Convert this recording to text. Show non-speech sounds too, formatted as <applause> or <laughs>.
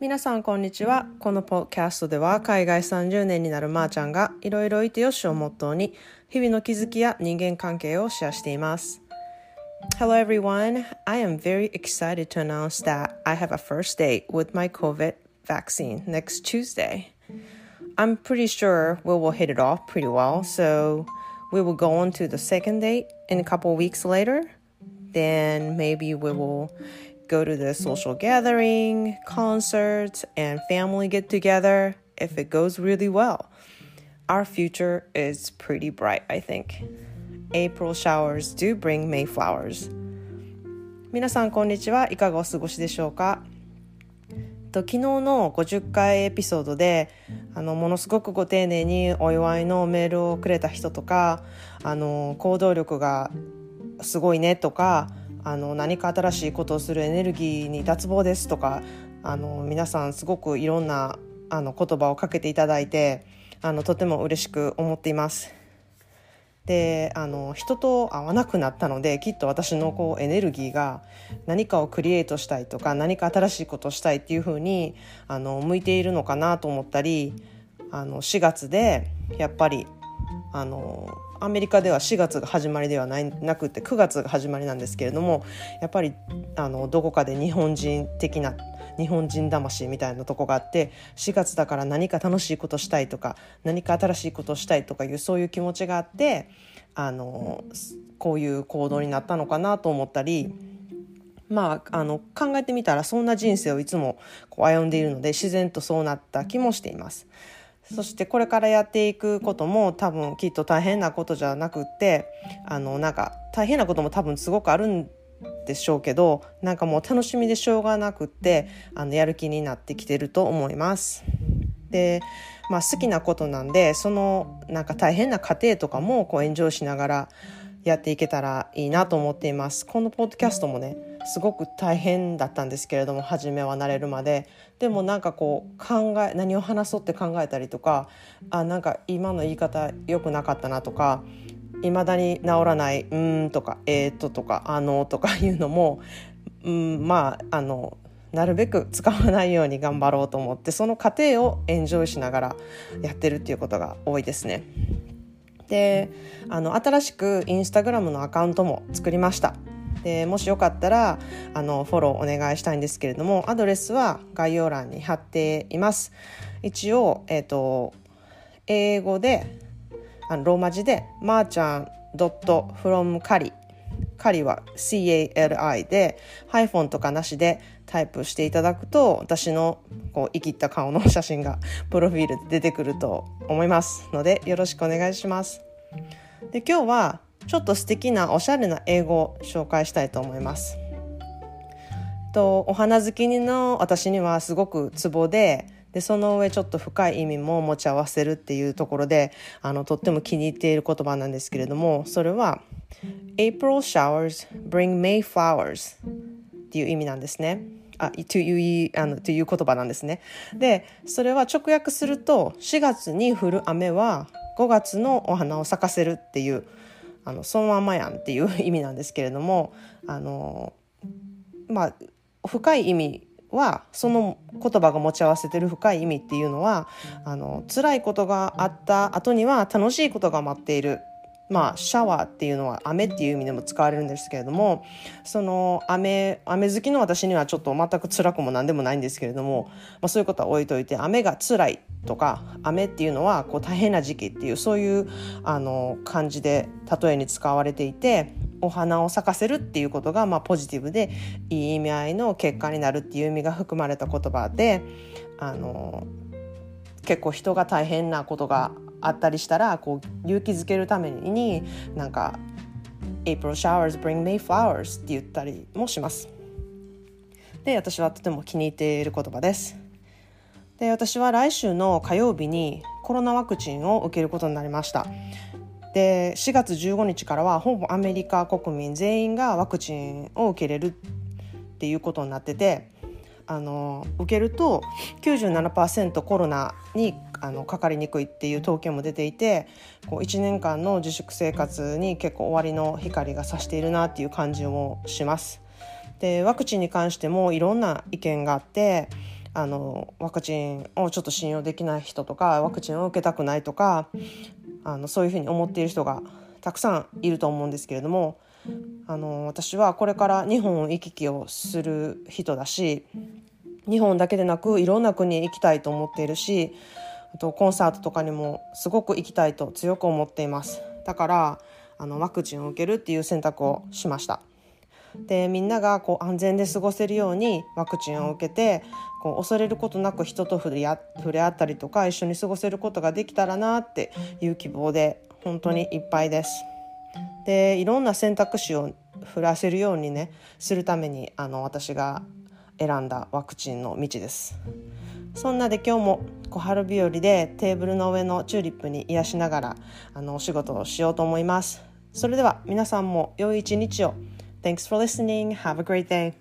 皆さんこんにちはこのポッキャストでは海外30年になるまーちゃんがいろいろいてよしをモットーに日々の気づきや人間関係をシェアしています Hello everyone I am very excited to announce that I have a first date with my COVID vaccine next Tuesday I'm pretty sure we will hit it off pretty well so we will go on to the second date in a couple weeks later then maybe we will go to the social gathering, concerts, and family get together if it goes really well. Our future is pretty bright, I think. April showers do bring May flowers. 皆さんこんにちはいかがお過ごしでしょうかと昨日の50回エピソードであのものすごくご丁寧にお祝いのメールをくれた人とかあの行動力がすごいねとかあの何か新しいことをするエネルギーに脱帽ですとかあの皆さんすごくいろんなあの言葉をかけていただいてあのとても嬉しく思っています。であの人と会わなくなったのできっと私のこうエネルギーが何かをクリエイトしたいとか何か新しいことをしたいっていうふうにあの向いているのかなと思ったりあの4月でやっぱりあのアメリカでは4月が始まりではないなくて9月が始まりなんですけれどもやっぱりあのどこかで日本人的な日本人魂みたいなとこがあって4月だから何か楽しいことしたいとか何か新しいことしたいとかいうそういう気持ちがあってあのこういう行動になったのかなと思ったり。まあ、あの考えてみたらそんな人生をいつもこう歩んでいるので自然とそうなった気もしています。そしてこれからやっていくことも多分きっと大変なことじゃなくってあのなんか大変なことも多分すごくあるんでしょうけどなんかもう楽しみでしょうがなくってあのやる気になってきてると思います。でまあ好きなことなんでそのなんか大変な過程とかもこうエンジョイしながらやっていけたらいいなと思っています。このポッドキャストもねすごく大変だったんですけれども初めは慣れるまででもなんかこう考え何を話そうって考えたりとかあなんか今の言い方良くなかったなとかいまだに治らない「うん」とか「えー、っと」とか「あの」とか <laughs> いうのも、うん、まああのなるべく使わないように頑張ろうと思ってその過程をエンジョイしながらやってるっていうことが多いですね。であの新しくインスタグラムのアカウントも作りました。でもしよかったらあのフォローお願いしたいんですけれどもアドレスは概要欄に貼っています一応、えーと、英語であのローマ字で「まーちゃん .from カリ」カリは CALI でハイフォンとかなしでタイプしていただくと私のこう生きった顔の写真が <laughs> プロフィールで出てくると思いますのでよろしくお願いします。で今日はちょっと素敵なおしゃれな英語を紹介したいと思います。とお花好きの私にはすごくツボででその上ちょっと深い意味も持ち合わせるっていうところであのとっても気に入っている言葉なんですけれどもそれは April showers bring May flowers っていう意味なんですね。あというあのという言葉なんですね。でそれは直訳すると4月に降る雨は5月のお花を咲かせるっていうあのそのままやんっていう意味なんですけれどもあのまあ深い意味はその言葉が持ち合わせてる深い意味っていうのはあの辛いことがあった後には楽しいことが待っている。まあ、シャワーっていうのは雨っていう意味でも使われるんですけれどもその雨雨好きの私にはちょっと全く辛くも何でもないんですけれども、まあ、そういうことは置いといて雨が辛いとか雨っていうのはこう大変な時期っていうそういうあの感じで例えに使われていてお花を咲かせるっていうことが、まあ、ポジティブでいい意味合いの結果になるっていう意味が含まれた言葉であの結構人が大変なことがあったりしたらこう勇気づけるためになんか「April showers bring May flowers」って言ったりもします。で私はとても気に入っている言葉です。で私は来週の火曜日にコロナワクチンを受けることになりました。で4月15日からはほぼアメリカ国民全員がワクチンを受けれるっていうことになっててあの受けると97%コロナにあのかかりにくいっていう統計も出ていてこう1年間の自粛生活に結構終わりの光が差しているなっていう感じもします。でワクチンに関してもいろんな意見があってあのワクチンをちょっと信用できない人とかワクチンを受けたくないとかあのそういうふうに思っている人がたくさんいると思うんですけれどもあの私はこれから日本行き来をする人だし日本だけでなくいろんな国へ行きたいと思っているしあとコンサートとかにもすごく行きたいと強く思っていますだからあのワクチンを受けるっていう選択をしましたでみんながこう安全で過ごせるようにワクチンを受けてこう恐れることなく人と触れ合ったりとか一緒に過ごせることができたらなっていう希望で本当にいっぱいです。でいろんな選択肢を振らせるようにねするためにあの私が選んだワクチンの道です。そんなで今日も小春日和でテーブルの上のチューリップに癒しながらあのお仕事をしようと思います。それでは皆さんも良い一日を。Thanks for listening. Have a great day.